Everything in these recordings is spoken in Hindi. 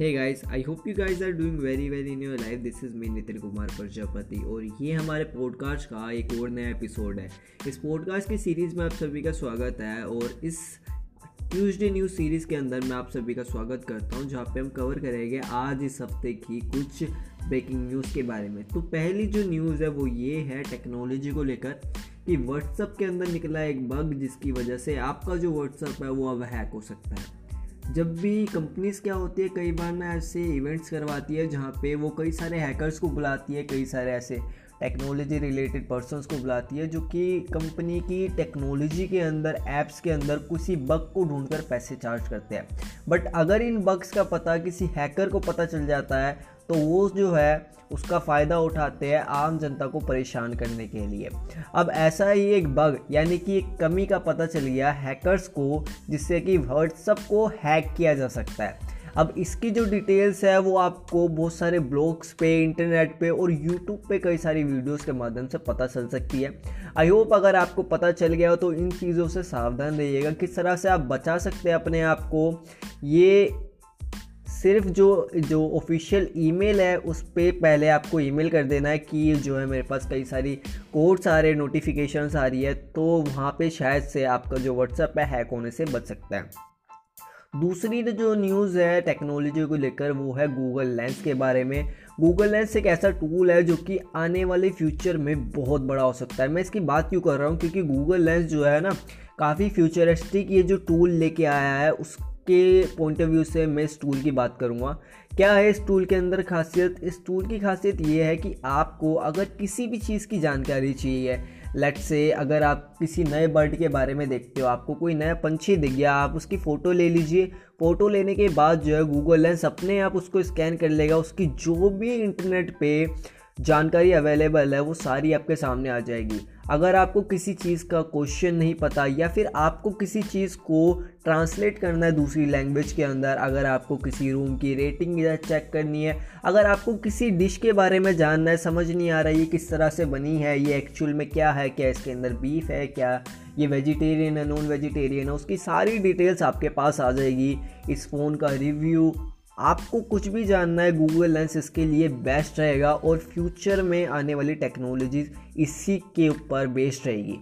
Hey guys I hope you guys are doing very well in your life this is me Nitin Kumar Prajapati और ये हमारे पॉडकास्ट का एक और नया एपिसोड है। इस पॉडकास्ट की सीरीज़ में आप सभी का स्वागत है और इस ट्यूजडे न्यूज़ सीरीज़ के अंदर मैं आप सभी का स्वागत करता हूँ, जहाँ पे हम कवर करेंगे आज इस हफ़्ते की कुछ ब्रेकिंग न्यूज़ के बारे में। तो पहली जो न्यूज़ है वो ये है टेक्नोलॉजी को लेकर कि व्हाट्सअप के अंदर निकला एक बग जिसकी वजह से आपका जो व्हाट्सअप है वो अब हैक हो सकता है। जब भी कंपनीज़ क्या होती है, कई बार ना ऐसे इवेंट्स करवाती है जहाँ पे वो कई सारे हैकर्स को बुलाती है, कई सारे ऐसे टेक्नोलॉजी रिलेटेड पर्सनस को बुलाती है जो कि कंपनी की टेक्नोलॉजी के अंदर ऐप्स के अंदर किसी बग को ढूंढकर पैसे चार्ज करते हैं। बट अगर इन बग्स का पता किसी हैकर को पता चल जाता है तो वो जो है, उसका फ़ायदा उठाते हैं आम जनता को परेशान करने के लिए। अब ऐसा ही एक बग यानी कि एक कमी का पता चल गया हैकर्स को, जिससे कि व्हाट्सअप को हैक किया जा सकता है। अब इसकी जो डिटेल्स है, वो आपको बहुत सारे ब्लॉग्स पे इंटरनेट पे और यूट्यूब पे कई सारी वीडियोस के माध्यम से पता चल सकती है। आई होप अगर आपको पता चल गया हो तो इन चीज़ों से सावधान रहिएगा। किस तरह से आप बचा सकते हैं अपने आप को, ये सिर्फ़ जो जो ऑफिशियल ईमेल है, उस पर पहले आपको ईमेल कर देना है कि जो है मेरे पास कई सारी कोड्स आ रहे नोटिफिकेशंस आ रही है तो वहाँ पे शायद से आपका जो व्हाट्सएप है हैक होने से बच सकता है। दूसरी जो न्यूज़ है टेक्नोलॉजी को लेकर, वो है गूगल लेंस के बारे में। गूगल लेंस एक ऐसा टूल है, जो कि आने वाले फ्यूचर में बहुत बड़ा हो सकता है। मैं इसकी बात क्यों कर रहा हूँ? क्योंकि गूगल लेंस जो है ना, काफ़ी फ्यूचरिस्टिक ये जो टूल लेके आया है, उस के पॉइंट ऑफ़ व्यू से मैं इस टूल की बात करूँगा। क्या है इस टूल के अंदर खासियत? इस टूल की खासियत ये है कि आपको अगर किसी भी चीज़ की जानकारी चाहिए लेट से अगर आप किसी नए बर्ड के बारे में देखते हो, आपको कोई नया पंछी दिख गया, आप उसकी फ़ोटो ले लीजिए। फ़ोटो लेने के बाद जो है गूगल लेंस अपने आप उसको स्कैन कर लेगा। उसकी जो भी इंटरनेट पे जानकारी अवेलेबल है, वो सारी आपके सामने आ जाएगी। अगर आपको किसी चीज़ का क्वेश्चन नहीं पता या फिर आपको किसी चीज़ को ट्रांसलेट करना है दूसरी लैंग्वेज के अंदर, अगर आपको किसी रूम की रेटिंग चेक करनी है, अगर आपको किसी डिश के बारे में जानना है, समझ नहीं आ रहा ये किस तरह से बनी है, ये एक्चुअल में क्या है, क्या इसके अंदर बीफ है, क्या ये वेजिटेरियन है नॉन वेजिटेरियन है, उसकी सारी डिटेल्स आपके पास आ जाएगी। इस फ़ोन का रिव्यू आपको कुछ भी जानना है गूगल लेंस इसके लिए बेस्ट रहेगा और फ्यूचर में आने वाली टेक्नोलॉजीज़ इसी के ऊपर बेस्ड रहेगी।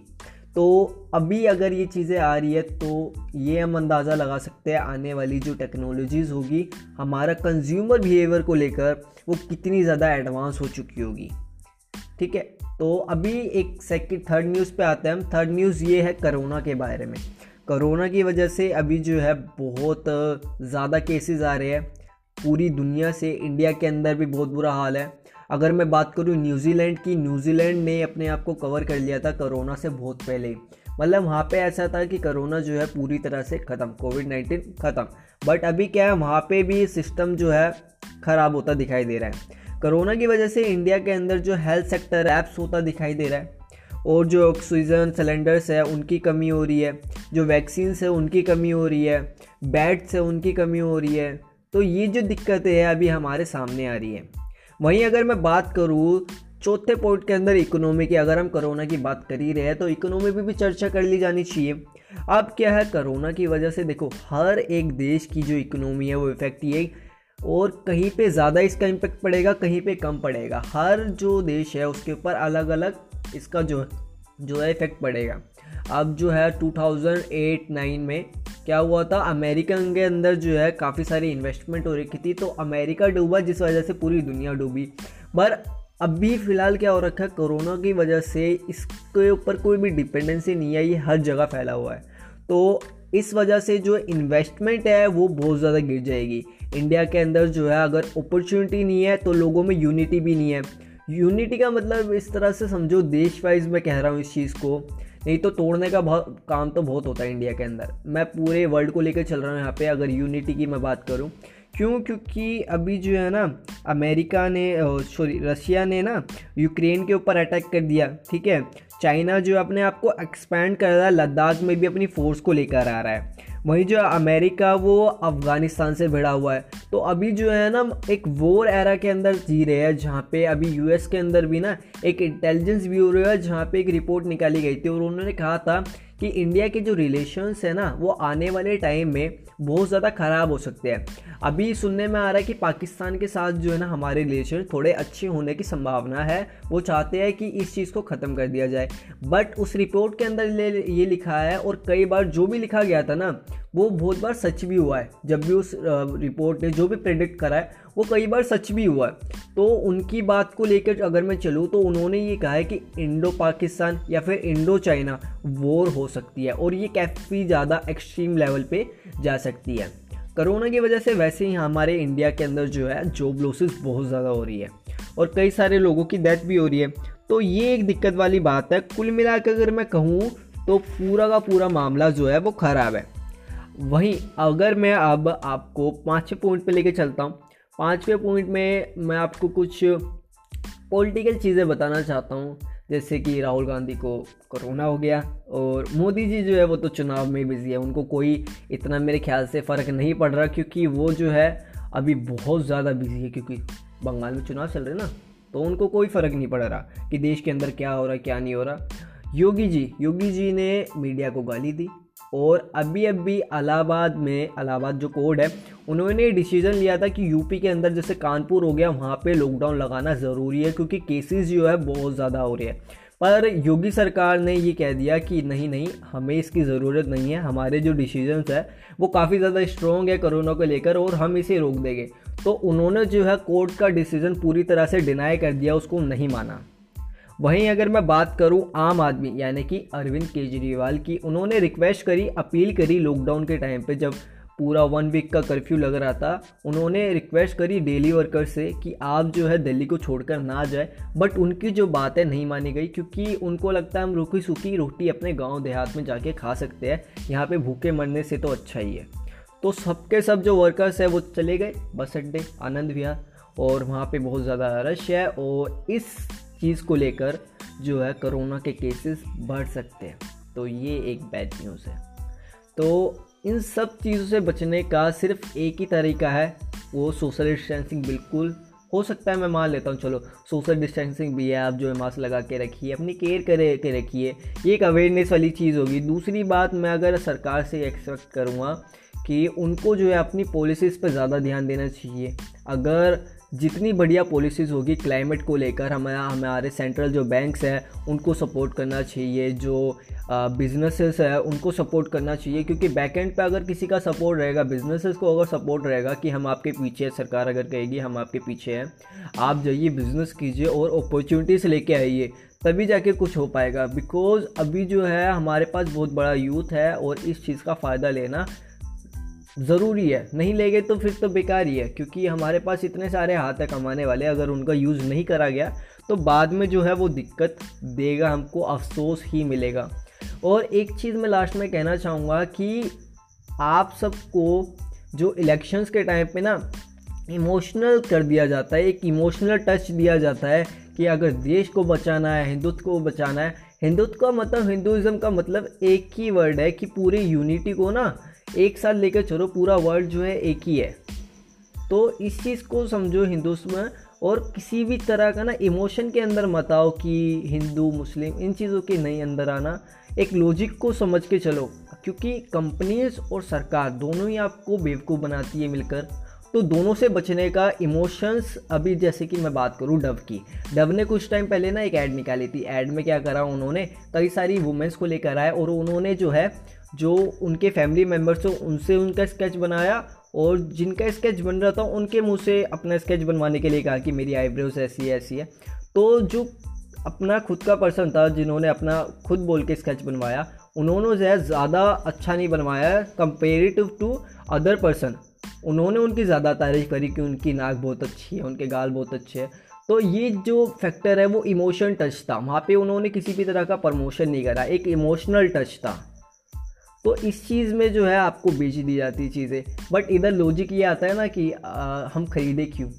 तो अभी अगर ये चीज़ें आ रही है तो ये हम अंदाज़ा लगा सकते हैं आने वाली जो टेक्नोलॉजीज़ होगी, हमारा कंज्यूमर बिहेवियर को लेकर वो कितनी ज़्यादा एडवांस हो चुकी होगी। ठीक है? तो अभी एक सेकंड थर्ड न्यूज़ पे आते हैं हम। थर्ड न्यूज़ ये है करोना के बारे में। करोना की वजह से अभी जो है बहुत ज़्यादा केसेस आ रहे हैं। पूरी दुनिया से इंडिया के अंदर भी बहुत बुरा हाल है। अगर मैं बात करूँ न्यूजीलैंड की, न्यूजीलैंड ने अपने आप को कवर कर लिया था कोरोना से बहुत पहले। मतलब वहाँ पे ऐसा था कि कोरोना जो है पूरी तरह से ख़त्म कोविड नाइन्टीन ख़त्म। बट अभी क्या है, वहाँ पे भी सिस्टम जो है ख़राब होता दिखाई दे रहा है। कोरोना की वजह से इंडिया के अंदर जो हेल्थ सेक्टर ऐप्स होता दिखाई दे रहा है और जो ऑक्सीजन सिलेंडर्स है, उनकी कमी हो रही है। जो वैक्सीन है, उनकी कमी हो रही है। बेड्स है, उनकी कमी हो रही है। तो ये जो दिक्कतें हैं अभी हमारे सामने आ रही हैं। वहीं अगर मैं बात करूँ, चौथे पॉइंट के अंदर इकोनॉमी की, अगर हम कोरोना की बात कर ही रहे हैं तो इकोनॉमी पे भी चर्चा कर ली जानी चाहिए। अब क्या है कोरोना की वजह से देखो, हर एक देश की जो इकोनॉमी है वो इफ़ेक्ट ये और कहीं पे ज़्यादा इसका इम्पेक्ट पड़ेगा, कहीं पे कम पड़ेगा। हर जो देश है, उसके ऊपर अलग अलग इसका जो जो है इफ़ेक्ट पड़ेगा। अब जो है 2008-9 में क्या हुआ था? अमेरिका के अंदर जो है काफ़ी सारी इन्वेस्टमेंट हो रखी थी तो अमेरिका डूबा जिस वजह से पूरी दुनिया डूबी। पर अभी फ़िलहाल क्या हो रखा है? कोरोना की वजह से इसके ऊपर कोई भी डिपेंडेंसी नहीं है, ये हर जगह फैला हुआ है। तो इस वजह से जो इन्वेस्टमेंट है, वो बहुत ज़्यादा गिर जाएगी। इंडिया के अंदर जो है अगर अपॉर्चुनिटी नहीं है तो लोगों में यूनिटी भी नहीं है। यूनिटी का मतलब इस तरह से समझो देश वाइज मैं कह रहा हूँ इस चीज़ को। नहीं तो तोड़ने का बहुत काम तो बहुत होता है इंडिया के अंदर। मैं पूरे वर्ल्ड को लेकर चल रहा हूँ यहाँ पे, अगर यूनिटी की मैं बात करूँ। क्यों? क्योंकि अभी जो है ना, अमेरिका ने सॉरी रशिया ने ना, यूक्रेन के ऊपर अटैक कर दिया, ठीक है? चाइना जो अपने आप को एक्सपेंड कर रहा है, लद्दाख में भी अपनी फोर्स को लेकर आ रहा है। वहीं जो अमेरिका, वो अफ़गानिस्तान से भिड़ा हुआ है। तो अभी जो है ना, एक वॉर एरा के अंदर जी रहे हैं, जहाँ पे अभी यूएस के अंदर भी ना, एक इंटेलिजेंस ब्यूरो है, जहाँ पे एक रिपोर्ट निकाली गई थी और उन्होंने कहा था कि इंडिया के जो रिलेशंस है ना, वो आने वाले टाइम में बहुत ज़्यादा ख़राब हो सकते हैं। अभी सुनने में आ रहा है कि पाकिस्तान के साथ जो है ना, हमारे रिलेशन थोड़े अच्छे होने की संभावना है। वो चाहते हैं कि इस चीज़ को ख़त्म कर दिया जाए। बट उस रिपोर्ट के अंदर ये लिखा है और कई बार जो भी लिखा गया था ना वो बहुत बार सच भी हुआ है। जब भी उस रिपोर्ट ने जो भी प्रेडिक्ट करा है, वो कई बार सच भी हुआ है। तो उनकी बात को लेकर अगर मैं चलूँ तो उन्होंने ये कहा है कि इंडो पाकिस्तान या फिर इंडो चाइना वॉर हो सकती है और ये काफ़ी ज़्यादा एक्सट्रीम लेवल पे जा सकती है। कोरोना की वजह से वैसे ही हमारे इंडिया के अंदर जो है जॉब लॉसेस बहुत ज़्यादा हो रही है और कई सारे लोगों की डेथ भी हो रही है। तो ये एक दिक्कत वाली बात है। कुल मिलाकर अगर मैं कहूँ तो पूरा का पूरा मामला जो है, वो ख़राब है। वहीं अगर मैं अब आपको पाँचवें पॉइंट पे लेके चलता हूँ, पाँचवें पॉइंट में मैं आपको कुछ पॉलिटिकल चीज़ें बताना चाहता हूँ, जैसे कि राहुल गांधी को कोरोना हो गया और मोदी जी जो है वो तो चुनाव में बिज़ी है, उनको कोई इतना मेरे ख्याल से फ़र्क नहीं पड़ रहा क्योंकि वो जो है अभी बहुत ज़्यादा बिज़ी है क्योंकि बंगाल में चुनाव चल रहे ना तो उनको कोई फ़र्क नहीं पड़ रहा कि देश के अंदर क्या हो रहा क्या नहीं हो रहा। योगी जी योगी जी ने मीडिया को गाली दी और अभी अभी इलाहाबाद में इलाहाबाद जो कोर्ट है, उन्होंने डिसीज़न लिया था कि यूपी के अंदर जैसे कानपुर हो गया, वहाँ पे लॉकडाउन लगाना ज़रूरी है क्योंकि केसेस जो है बहुत ज़्यादा हो रहे हैं। पर योगी सरकार ने ये कह दिया कि नहीं नहीं, हमें इसकी ज़रूरत नहीं है, हमारे जो डिसीजंस है, वो काफ़ी ज़्यादा स्ट्रॉन्ग है कोरोना को लेकर और हम इसे रोक देंगे। तो उन्होंने जो है कोर्ट का डिसीज़न पूरी तरह से डिनाई कर दिया, उसको नहीं माना। वहीं अगर मैं बात करूँ आम आदमी, यानी कि अरविंद केजरीवाल की, उन्होंने रिक्वेस्ट करी अपील करी लॉकडाउन के टाइम पे, जब पूरा वन वीक का कर्फ्यू लग रहा था, उन्होंने रिक्वेस्ट करी डेली वर्कर से कि आप जो है दिल्ली को छोड़कर ना जाए बट उनकी जो बातें नहीं मानी गई, क्योंकि उनको लगता है हम रूखी सूखी रोटी अपने गाँव देहात में जाके खा सकते हैं, यहाँ पे भूखे मरने से तो अच्छा ही है। तो सबके सब जो वर्कर्स है, वो चले गए, बस अड्डे, आनंद विहार और वहाँ पे बहुत ज़्यादा रश है, और इस चीज़ को लेकर जो है कोरोना के केसेस बढ़ सकते हैं। तो ये एक बैड न्यूज़ है। तो इन सब चीज़ों से बचने का सिर्फ़ एक ही तरीका है, वो सोशल डिस्टेंसिंग बिल्कुल हो सकता है, मैं मान लेता हूँ, चलो सोशल डिस्टेंसिंग भी है, आप जो है मास्क लगा के रखिए, अपनी केयर करे, के रखिए ये एक अवेयरनेस वाली चीज़ होगी। दूसरी बात, मैं अगर सरकार से एक्सपेक्ट करूँगा कि उनको जो है अपनी पॉलिसीज़ पर ज़्यादा ध्यान देना चाहिए। अगर जितनी बढ़िया पॉलिसीज़ होगी क्लाइमेट को लेकर हमारा, हमारे सेंट्रल जो बैंक्स हैं, उनको सपोर्ट करना चाहिए, जो बिजनेसेस है, उनको सपोर्ट करना चाहिए, क्योंकि बैक एंड पे अगर किसी का सपोर्ट रहेगा बिजनेसेस को अगर सपोर्ट रहेगा कि हम आपके पीछे है, सरकार अगर कहेगी हम आपके पीछे हैं, आप जाइए बिज़नेस कीजिए और अपॉर्चुनिटीज़ लेके आइए, तभी जाके कुछ हो पाएगा। बिकॉज़ अभी जो है, हमारे पास बहुत बड़ा यूथ है और इस चीज़ का फ़ायदा लेना ज़रूरी है। नहीं लेंगे तो फिर तो बेकार ही है, क्योंकि हमारे पास इतने सारे हाथ है कमाने वाले, अगर उनका यूज़ नहीं करा गया तो बाद में जो है वो दिक्कत देगा, हमको अफसोस ही मिलेगा। और एक चीज़ मैं लास्ट में कहना चाहूँगा कि आप सबको जो इलेक्शंस के टाइम पे ना इमोशनल कर दिया जाता है, एक इमोशनल टच दिया जाता है कि अगर देश को बचाना है, हिंदुत्व को बचाना है, हिंदुत्व का मतलब हिंदुज़म का मतलब एक ही वर्ड है कि पूरी यूनिटी को ना एक साथ लेकर चलो, पूरा वर्ल्ड जो है एक ही है। तो इस चीज़ को समझो हिंदुस्म में और किसी भी तरह का ना इमोशन के अंदर मत आओ कि हिंदू, मुस्लिम, इन चीज़ों के नहीं अंदर आना। एक लॉजिक को समझ के चलो, क्योंकि कंपनीज़ और सरकार दोनों ही आपको बेवकूफ़ बनाती है मिलकर। तो दोनों से बचने का इमोशंस, अभी जैसे कि मैं बात करूँ डव की। डव ने कुछ टाइम पहले ना एक ऐड निकाली थी। ऐड में क्या करा उन्होंने? कई सारी वुमेंस को लेकर आए और उन्होंने जो है, जो उनके फैमिली मेंबर्स हो, उनसे उनका स्केच बनाया और जिनका स्केच बन रहा था, उनके मुँह से अपना स्केच बनवाने के लिए कहा कि मेरी आईब्रोज ऐसी है ऐसी है। तो जो अपना खुद का पर्सन था, जिन्होंने अपना खुद बोल के स्केच बनवाया, उन्होंने जो है ज़्यादा अच्छा नहीं बनवाया कंपेरेटिव टू अदर पर्सन उन्होंने उनकी ज़्यादा तारीफ़ करी कि उनकी नाक बहुत अच्छी है उनके गाल बहुत अच्छे हैं। तो ये जो फैक्टर है वो इमोशन टच था। वहाँ पे उन्होंने किसी भी तरह का प्रमोशन नहीं करा एक इमोशनल टच था। तो इस चीज़ में जो है आपको बेच दी जाती चीज़ें। बट इधर लॉजिक ये आता है ना कि आ, हम खरीदे क्यों?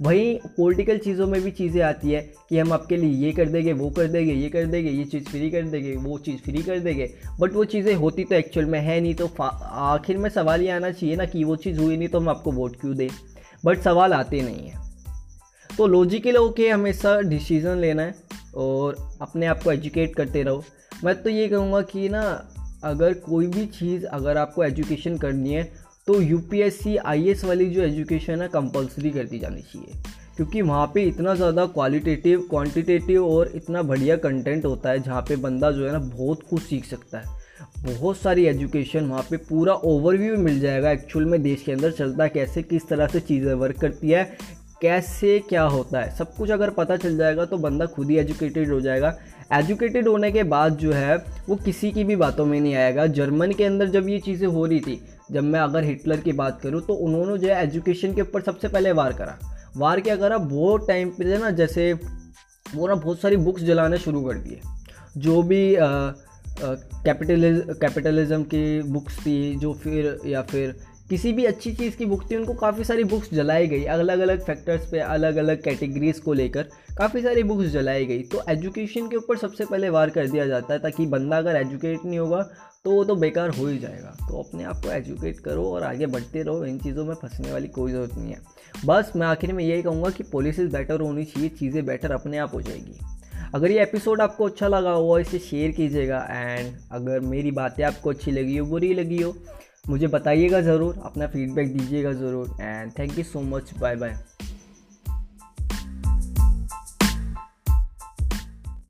वहीं पॉलिटिकल चीज़ों में भी चीज़ें आती है कि हम आपके लिए ये कर देंगे, वो कर देंगे, ये कर देंगे, ये चीज़ फ्री कर देंगे, वो चीज़ फ्री कर देंगे। बट वो चीज़ें होती तो एक्चुअल में है नहीं तो आखिर में सवाल ये आना चाहिए ना कि वो चीज़ हुई नहीं तो हम आपको वोट क्यों दें? बट सवाल आते नहीं हैं। तो लॉजिकल होके हमेशा डिसीज़न लेना है और अपने आप को एजुकेट करते रहो। मैं तो ये कहूँगा कि ना, अगर कोई भी चीज़, अगर आपको एजुकेशन करनी है तो यू पी वाली जो एजुकेशन है कंपलसरी कर दी जानी चाहिए। क्योंकि वहाँ पे इतना ज़्यादा क्वालिटेटिव क्वांटिटेटिव और इतना बढ़िया कंटेंट होता है, जहाँ पे बंदा जो है ना, बहुत कुछ सीख सकता है। बहुत सारी एजुकेशन वहाँ पे पूरा ओवरव्यू मिल जाएगा एक्चुअल में देश के अंदर चलता है, कैसे, किस तरह से चीज़ें वर्क करती है, कैसे, क्या होता है। सब कुछ अगर पता चल जाएगा तो बंदा खुद ही एजुकेटेड हो जाएगा। एजुकेटेड होने के बाद जो है, वो किसी की भी बातों में नहीं आएगा। जर्मन के अंदर जब ये चीज़ें हो रही थी जब मैं अगर हिटलर की बात करूँ तो उन्होंने जो है एजुकेशन के ऊपर सबसे पहले वार करा। वार क्या करा? वो टाइम पे ना, जैसे वो ना बहुत सारी बुक्स जलाना शुरू कर दिए। जो भी कैपिटलिज, कैपिटलिज्म की बुक्स थी, जो फिर, या फिर किसी भी अच्छी चीज़ की बुक थी, उनको काफ़ी सारी बुक्स जलाई गई। अलग अलग फैक्टर्स पे अलग अलग कैटेगरीज को लेकर काफ़ी सारी बुक्स जलाई गई। तो एजुकेशन के ऊपर सबसे पहले वार कर दिया जाता है, ताकि बंदा अगर एजुकेट नहीं होगा तो वो तो बेकार हो ही जाएगा। तो अपने आप को एजुकेट करो और आगे बढ़ते रहो। इन चीज़ों में फंसने वाली कोई ज़रूरत नहीं है। बस मैं आखिर में यही कहूँगा कि पॉलिसीज़ बेटर होनी चाहिए, चीज़ें बेटर अपने आप हो जाएगी। अगर ये एपिसोड आपको अच्छा लगा हो, इसे शेयर कीजिएगा। एंड अगर मेरी बातें आपको अच्छी लगी हो, बुरी लगी हो, मुझे बताइएगा ज़रूर। अपना फीडबैक दीजिएगा ज़रूर। And thank you so much bye bye